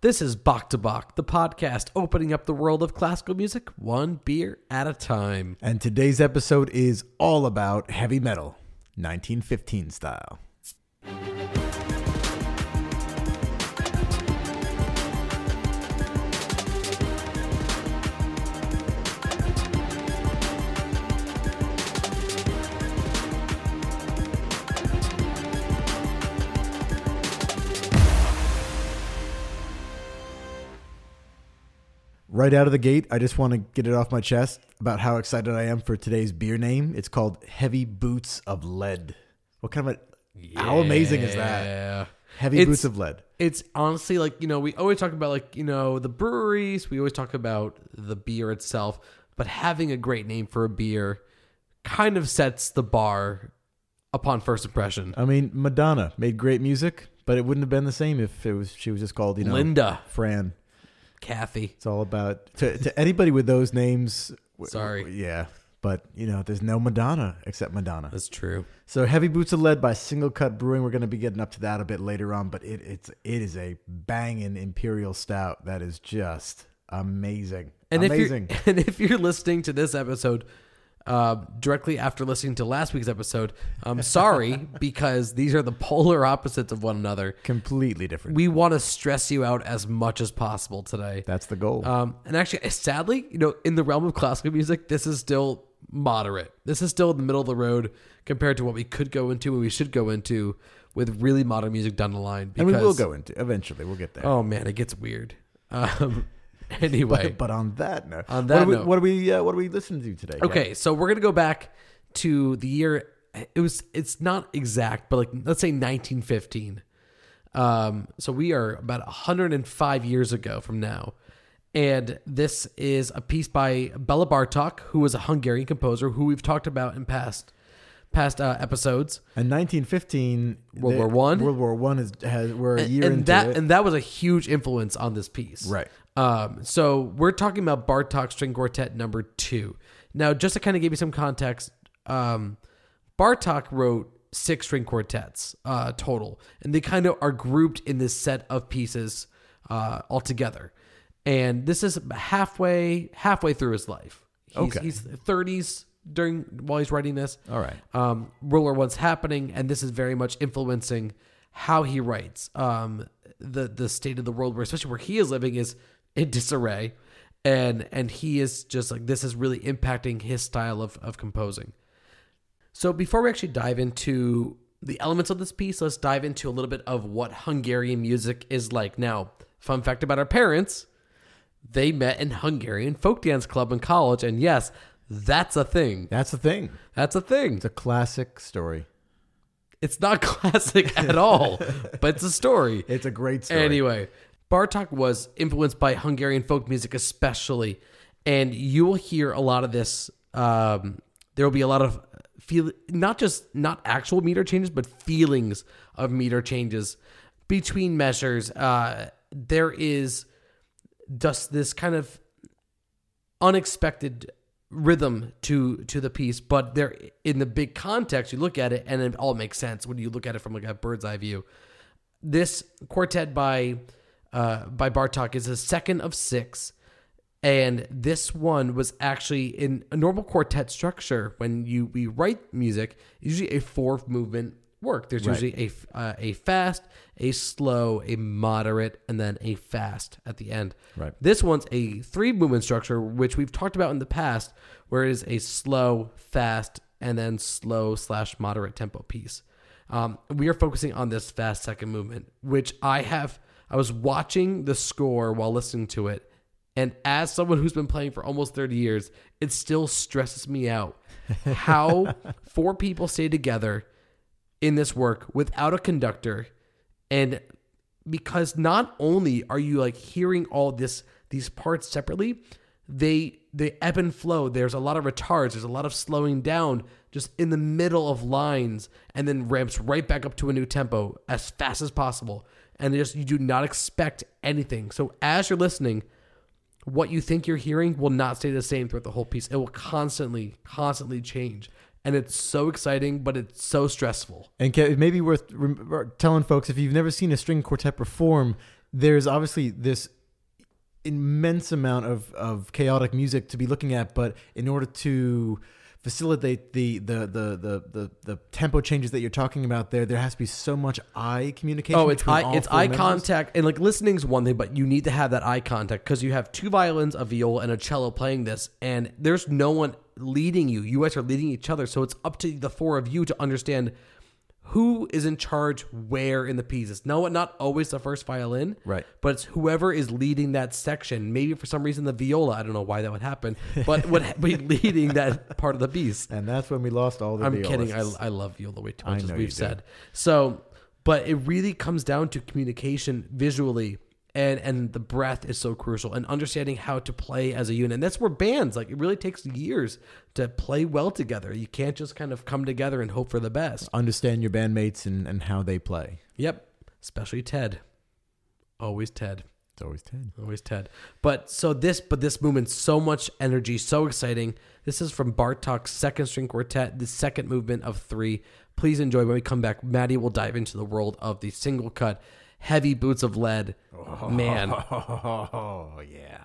This is Bach to Bock, the podcast opening up the world of classical music one beer at a time. And today's episode is all about heavy metal, 1915 style. Right out of the gate, I just want to get it off my chest about how excited I am for today's beer name. It's called Heavy Boots of Lead. What kind of a how amazing is that? Heavy It's- Boots of Lead. It's honestly like, you know, we always talk about like, you know, the breweries, we always talk about the beer itself, but having a great name for a beer kind of sets the bar upon first impression. I mean, Madonna made great music, but it wouldn't have been the same if it was she was just called, you know, Linda, Fran. Kathy. It's all about to, to anybody with those names. w- Sorry. w- yeah, but you know, there's no Madonna except Madonna. That's true. So heavy boots of lead by Single Cut Brewing. We're going to be getting up to that a bit later on, but it, it's it is a banging imperial stout that is just amazing. And amazing. if you're and if you're listening to this episode uh, directly after listening to last week's episode, I'm sorry because these are the polar opposites of one another. Completely different. We want to stress you out as much as possible today. That's the goal. Um, and actually, sadly, you know, in the realm of classical music, this is still moderate. This is still in the middle of the road compared to what we could go into and we should go into with really modern music down the line. and we will go into eventually. We'll get there. Oh man, it gets weird. Um, anyway, but, but on that note, On what that are we, note- what are we uh, what are we listening to today? Greg? Okay, so we're gonna go back to the year. It was. It's not exact, but like let's say 1915. Um, so we are about 105 years ago from now, and this is a piece by Bela Bartok, who was a Hungarian composer who we've talked about in past past uh, episodes. In 1915, World War One? World War One is has we're a year and into that it. and that was a huge influence on this piece. Right. Um, so we're talking about Bartok String Quartet number two. Now, just to kind of give you some context, um, Bartok wrote six string quartets uh, total, and they kind of are grouped in this set of pieces uh, altogether. And this is halfway halfway through his life. He's, Okay. he's 30s during while he's writing this All right. um, War One's happening, and this is very much influencing how he writes. Um, the the state of the world, where especially where he is living, is in disarray, and and he is just like this is really impacting his style of of composing. So before we actually dive into the elements of this piece, let's dive into a little bit of what Hungarian music is like. Now, fun fact about our parents: they met in Hungarian folk dance club in college, and yes, that's a thing. That's a thing. That's a thing. It's a classic story. It's not classic at all, but it's a story. It's a great story. Anyway, Bartok was influenced by Hungarian folk music, especially, and you will hear a lot of this. Um, there will be a lot of feel, not just not actual meter changes, but feelings of meter changes between measures. Uh, there is just this kind of unexpected rhythm to to the piece but there in the big context you look at it and it all makes sense when you look at it from like a bird's eye view this quartet by uh by bartok is a second of six and this one was actually in a normal quartet structure when you we write music usually a four movement work there's Right. usually a uh, a fast a slow a moderate and then a fast at the end Right. this one's a three movement structure, which we've talked about in the past, where it is a slow, fast, and then slow slash moderate tempo piece. Um, we are focusing on this fast second movement, which I have. I was watching the score while listening to it, and as someone who's been playing for almost 30 years, it still stresses me out how four people stay together in this work without a conductor and because not only are you like hearing all this these parts separately they they ebb and flow. There's a lot of retards. There's a lot of slowing down just in the middle of lines and then ramps right back up to a new tempo as fast as possible and just you do not expect anything. So as you're listening what you think you're hearing will not stay the same throughout the whole piece. It will constantly constantly change. And it's so exciting but it's so stressful. And it may be worth telling folks if you've never seen a string quartet perform, there's obviously this immense amount of, of chaotic music to be looking at, but in order to facilitate the the, the the the the tempo changes that you're talking about there, there has to be so much eye communication. Oh, it's eye, it's eye members. contact, and like listening's one thing, but you need to have that eye contact because you have two violins, a viola, and a cello playing this, and there's no one leading you. You guys are leading each other, so it's up to the four of you to understand who is in charge where in the piece. It's no, not always the first violin, Right. But it's whoever is leading that section. Maybe for some reason the viola. I don't know why that would happen, but would be leading that part of the piece. And that's when we lost all the I'm kidding. I. I love viola way too much, as we've said. So, but it really comes down to communication visually, and and the breath is so crucial, and understanding how to play as a unit. And that's where bands like it really takes years to play well together. You can't just kind of come together and hope for the best. Understand your bandmates and, and how they play. Yep, especially Ted. Always Ted. It's always ted Always Ted. But so this, but this movement, so much energy, so exciting. This is from Bartok's second string quartet, the second movement of three. Please enjoy. When we come back, Maddie will dive into the world of the single cut, heavy boots of lead. Oh, Man. Oh, yeah.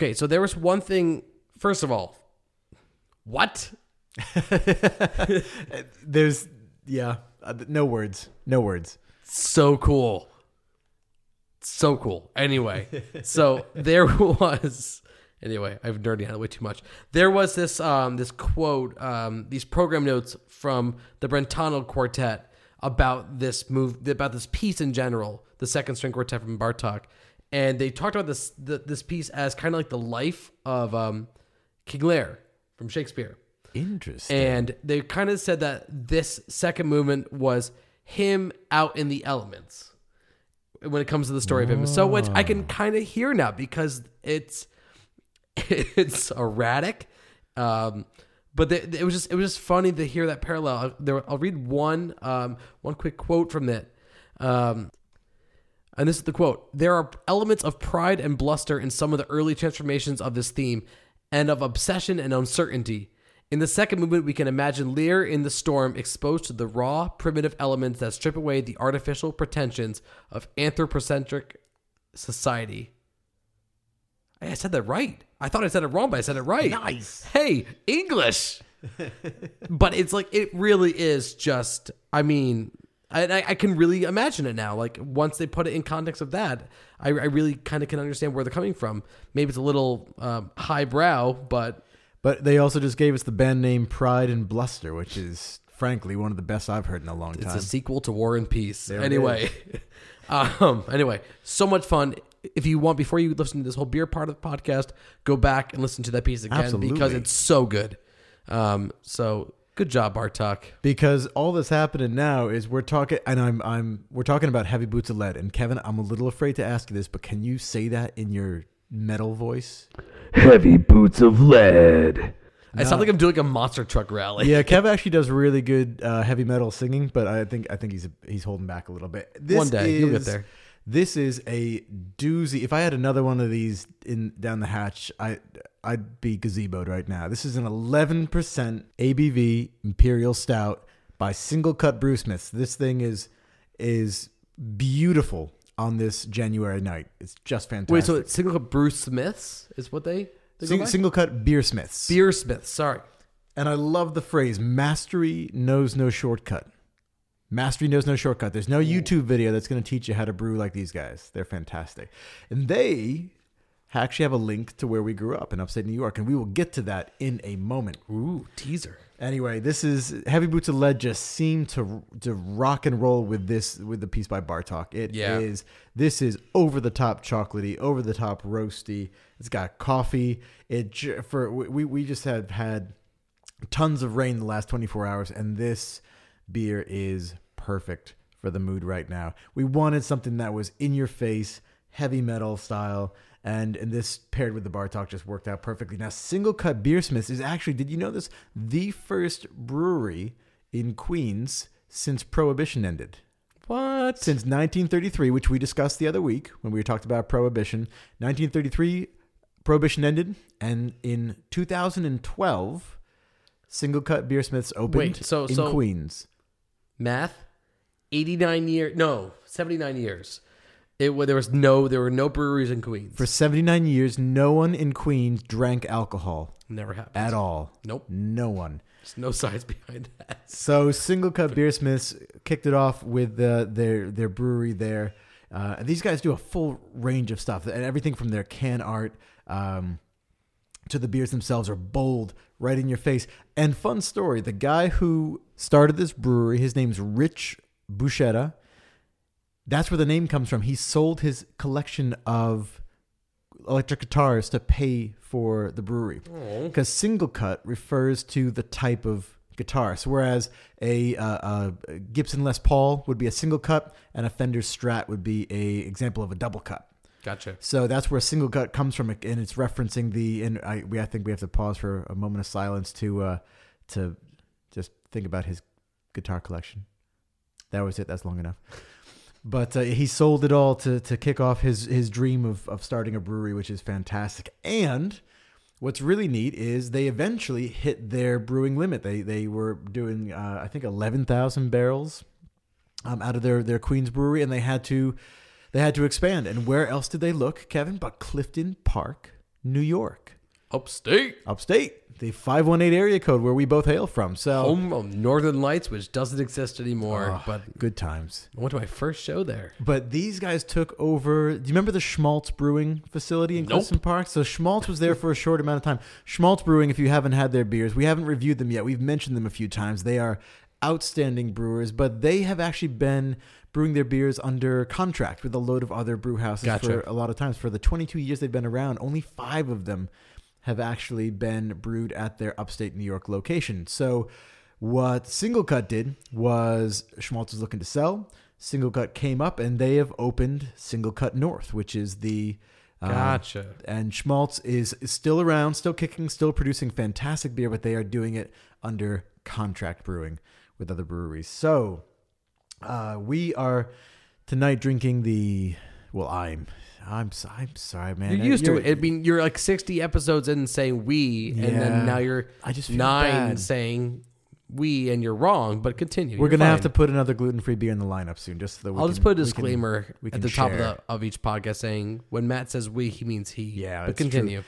Okay, so there was one thing. First of all, what? There's yeah, uh, no words, no words. So cool. So cool. Anyway, so there was. Anyway, I've nerding out way too much. There was this um, this quote, um, these program notes from the Brentano Quartet about this move, about this piece in general, the second string quartet from Bartok, and they talked about this the, this piece as kind of like the life of um, King Lear from Shakespeare. Interesting. And they kind of said that this second movement was him out in the elements when it comes to the story of him. So which I can kind of hear now because it's it's erratic. Um, but they, it was just it was just funny to hear that parallel. I'll, there, I'll read one um, one quick quote from it. Um, and this is the quote There are elements of pride and bluster in some of the early transformations of this theme, and of obsession and uncertainty. In the second movement, we can imagine Lear in the storm exposed to the raw, primitive elements that strip away the artificial pretensions of anthropocentric society. I said that right. I thought I said it wrong, but I said it right. Nice. Hey, English. but it's like it really is just. I mean, I, I I can really imagine it now. Like once they put it in context of that, I, I really kind of can understand where they're coming from. Maybe it's a little um, highbrow, but But they also just gave us the band name Pride and Bluster, which is frankly one of the best I've heard in a long time. It's a sequel to War and Peace. There anyway, um, anyway, so much fun. If you want, before you listen to this whole beer part of the podcast, go back and listen to that piece again Absolutely. because it's so good. Um, so good job, Bartok. because all that's happening now is we're talking, and I'm I'm we're talking about heavy boots of lead. And Kevin, I'm a little afraid to ask you this, but can you say that in your metal voice? Heavy boots of lead. I sound like I'm doing a monster truck rally. Yeah, Kev actually does really good uh, heavy metal singing, but I think I think he's he's holding back a little bit. This One day, is, you'll get there. This is a doozy. If I had another one of these in down the hatch, I I'd be gazeboed right now. This is an 11% ABV Imperial Stout by Single Cut Brew Smiths. This thing is is beautiful on this January night. It's just fantastic. Wait, so it's single Cut Bruce Smiths is what they, they Sing, single Cut Beersmiths. Beersmiths, Sorry. And I love the phrase mastery knows no shortcut. Mastery knows no shortcut. There's no YouTube video that's going to teach you how to brew like these guys. They're fantastic. And they actually have a link to where we grew up in upstate New York. And we will get to that in a moment. Ooh, teaser. Anyway, this is Heavy Boots of Lead just seemed to to rock and roll with this with the piece by Bartok. It is Yeah. this is over the top chocolatey, over the top roasty. It's got coffee. It for we we just have had tons of rain the last 24 hours and this beer is perfect for the mood right now. We wanted something that was in your face, heavy metal style and and this paired with the Bartok just worked out perfectly. Now, Single Cut Beersmiths is actually, did you know this? The first brewery in Queens since Prohibition ended. What? Since 1933, which we discussed the other week when we talked about Prohibition. 1933, Prohibition ended, and in 2012, Single Cut Beersmiths opened Wait, so- in so- Queens. Math. 89 years. No, 79 years. It there was no there were no breweries in Queens. For 79 years, no one in Queens drank alcohol Never happened. at all. Nope. No one. There's no science behind that. So Single Cut Beersmiths kicked it off with uh, their their brewery there. Uh, and these guys do a full range of stuff, and everything from their can art um, to the beers themselves are bold, right in your face. And fun story: the guy who started this brewery, his name's Rich Buceta. That's where the name comes from. He sold his collection of electric guitars to pay for the brewery because single cut refers to the type of guitar. So whereas a, uh, a Gibson Les Paul would be a single cut, and a Fender Strat would be a example of a double cut. Gotcha. So that's where single cut comes from, and it's referencing the. And I, we, I think we have to pause for a moment of silence to, uh, to just think about his guitar collection. That was it. That's long enough. But uh, he sold it all to to kick off his his dream of of starting a brewery, which is fantastic. And what's really neat is they eventually hit their brewing limit. They they were doing uh, I think eleven thousand barrels um, out of their their Queens brewery, and they had to they had to expand. And where else did they look, Kevin? But Clifton Park, New York, Upstate, upstate, the 518 area code where we both hail from. So, home of Northern Lights, which doesn't exist anymore. Oh, but good times. I went to my first show there. But these guys took over. Do you remember the Schmaltz Brewing facility in Nope. Clifton Park? So Schmaltz was there for a short amount of time. Schmaltz Brewing, if you haven't had their beers, we haven't reviewed them yet. We've mentioned them a few times. They are outstanding brewers, but they have actually been brewing their beers under contract with a load of other brew houses Gotcha. for a lot of times. For the 22 years they've been around, only five of them have actually been brewed at their upstate New York location. So what Single Cut did was Schmaltz was looking to sell. Single Cut came up and they have opened Single Cut North, which is the um, Gotcha. and Schmaltz is, is still around, still kicking, still producing fantastic beer, but they are doing it under contract brewing with other breweries. So uh, we are tonight drinking the. Well, I'm. I'm. I'm sorry, man. You're used to You're- it. I mean, you're like 60 episodes in saying we, and Yeah. then now you're I just nine bad. saying we, and you're wrong. But continue. We're gonna have to put another gluten-free beer in the lineup soon, just so that we I'll can- just put a we can- disclaimer we at can the top of, the, of each podcast saying when Matt says we, he means he. Yeah, but it's true. continue.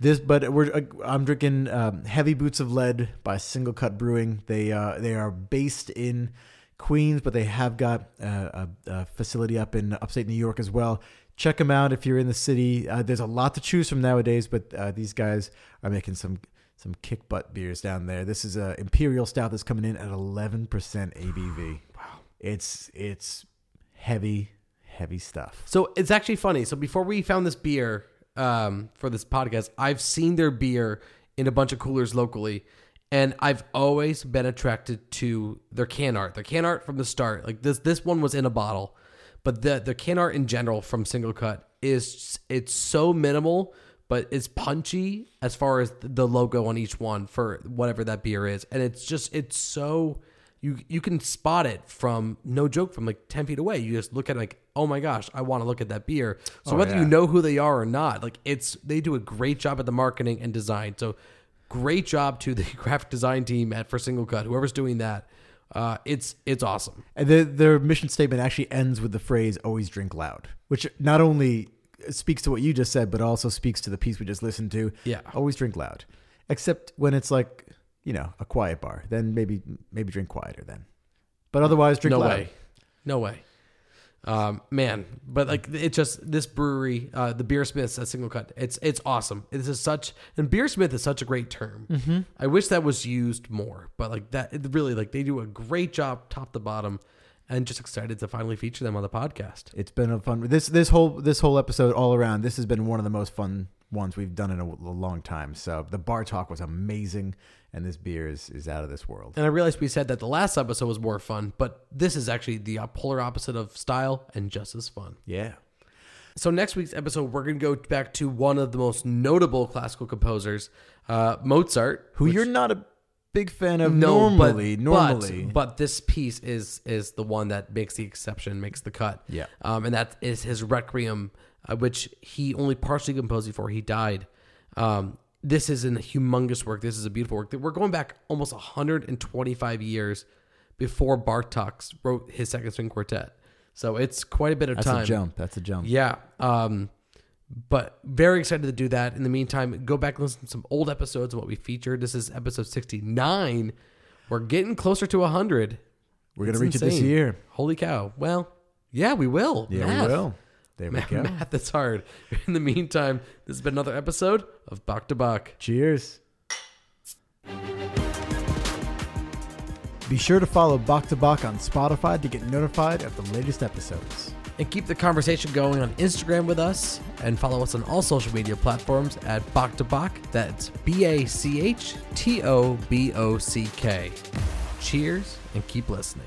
This, but we're uh, I'm drinking um, Heavy Boots of Lead by Single Cut Brewing. They uh, they are based in Queens, but they have got uh, a, a facility up in upstate New York as well. Check them out if you're in the city. Uh, there's a lot to choose from nowadays, but uh, these guys are making some some kick butt beers down there. This is a imperial stout that's coming in at 11% ABV. Wow, it's it's heavy heavy stuff. So it's actually funny. So before we found this beer um, for this podcast, I've seen their beer in a bunch of coolers locally, and I've always been attracted to their can art. Their can art from the start, like this this one was in a bottle, but the the can art in general from Single Cut is it's so minimal. But it's punchy as far as the logo on each one for whatever that beer is, and it's just it's so you you can spot it from no joke from like 10 feet away you just look at it like oh my gosh i want to look at that beer so Oh, whether yeah. you know who they are or not like it's they do a great job at the marketing and design so great job to the graphic design team at for single cut whoever's doing that uh, it's it's awesome And their, their mission statement actually ends with the phrase "always drink loud," which not only speaks to what you just said, but also speaks to the piece we just listened to. Yeah. always drink loud, except when it's like you know a quiet bar. Then maybe maybe drink quieter then. But otherwise, drink no loud. way no way um, man but like it just this brewery uh, the beer smiths at single cut it's it's awesome this is such and beer smith is such a great term Mm-hmm. i wish that was used more but like that it really like they do a great job top to bottom and just excited to finally feature them on the podcast It's been a fun this this whole this whole episode all around. This has been one of the most fun ones we've done in a, a long time. So the Bartok was amazing, and this beer is is out of this world. and i realized we said that the last episode was more fun but this is actually the polar opposite of style and just as fun Yeah. So next week's episode, we're going to go back to one of the most notable classical composers, uh, Mozart. Who which- you're not a big fan of No, normally. but, normally, but, but this piece is is the one that makes the exception, makes the cut. Yeah. um, and that is his Requiem, uh, which he only partially composed before he died. Um, this is a humongous work. This is a beautiful work. We're going back almost 125 years before Bartok wrote his second string quartet. So it's quite a bit of that's time. a jump. That's a jump. Yeah. Um, but very excited to do that. In the meantime, go back and listen to some old episodes of what we featured. This is episode 69. We're getting closer to 100. We're gonna It's reach it this year. Holy cow. Well, yeah, we will. Yeah, Math. we will. There we Math, go. math is hard. In the meantime, this has been another episode of Bach to Bock. Cheers. Be sure to follow Bach to Bock on Spotify to get notified of the latest episodes. And keep the conversation going on Instagram with us and follow us on all social media platforms at Bach to Bock. That's B A C H T O B O C K. Cheers and keep listening.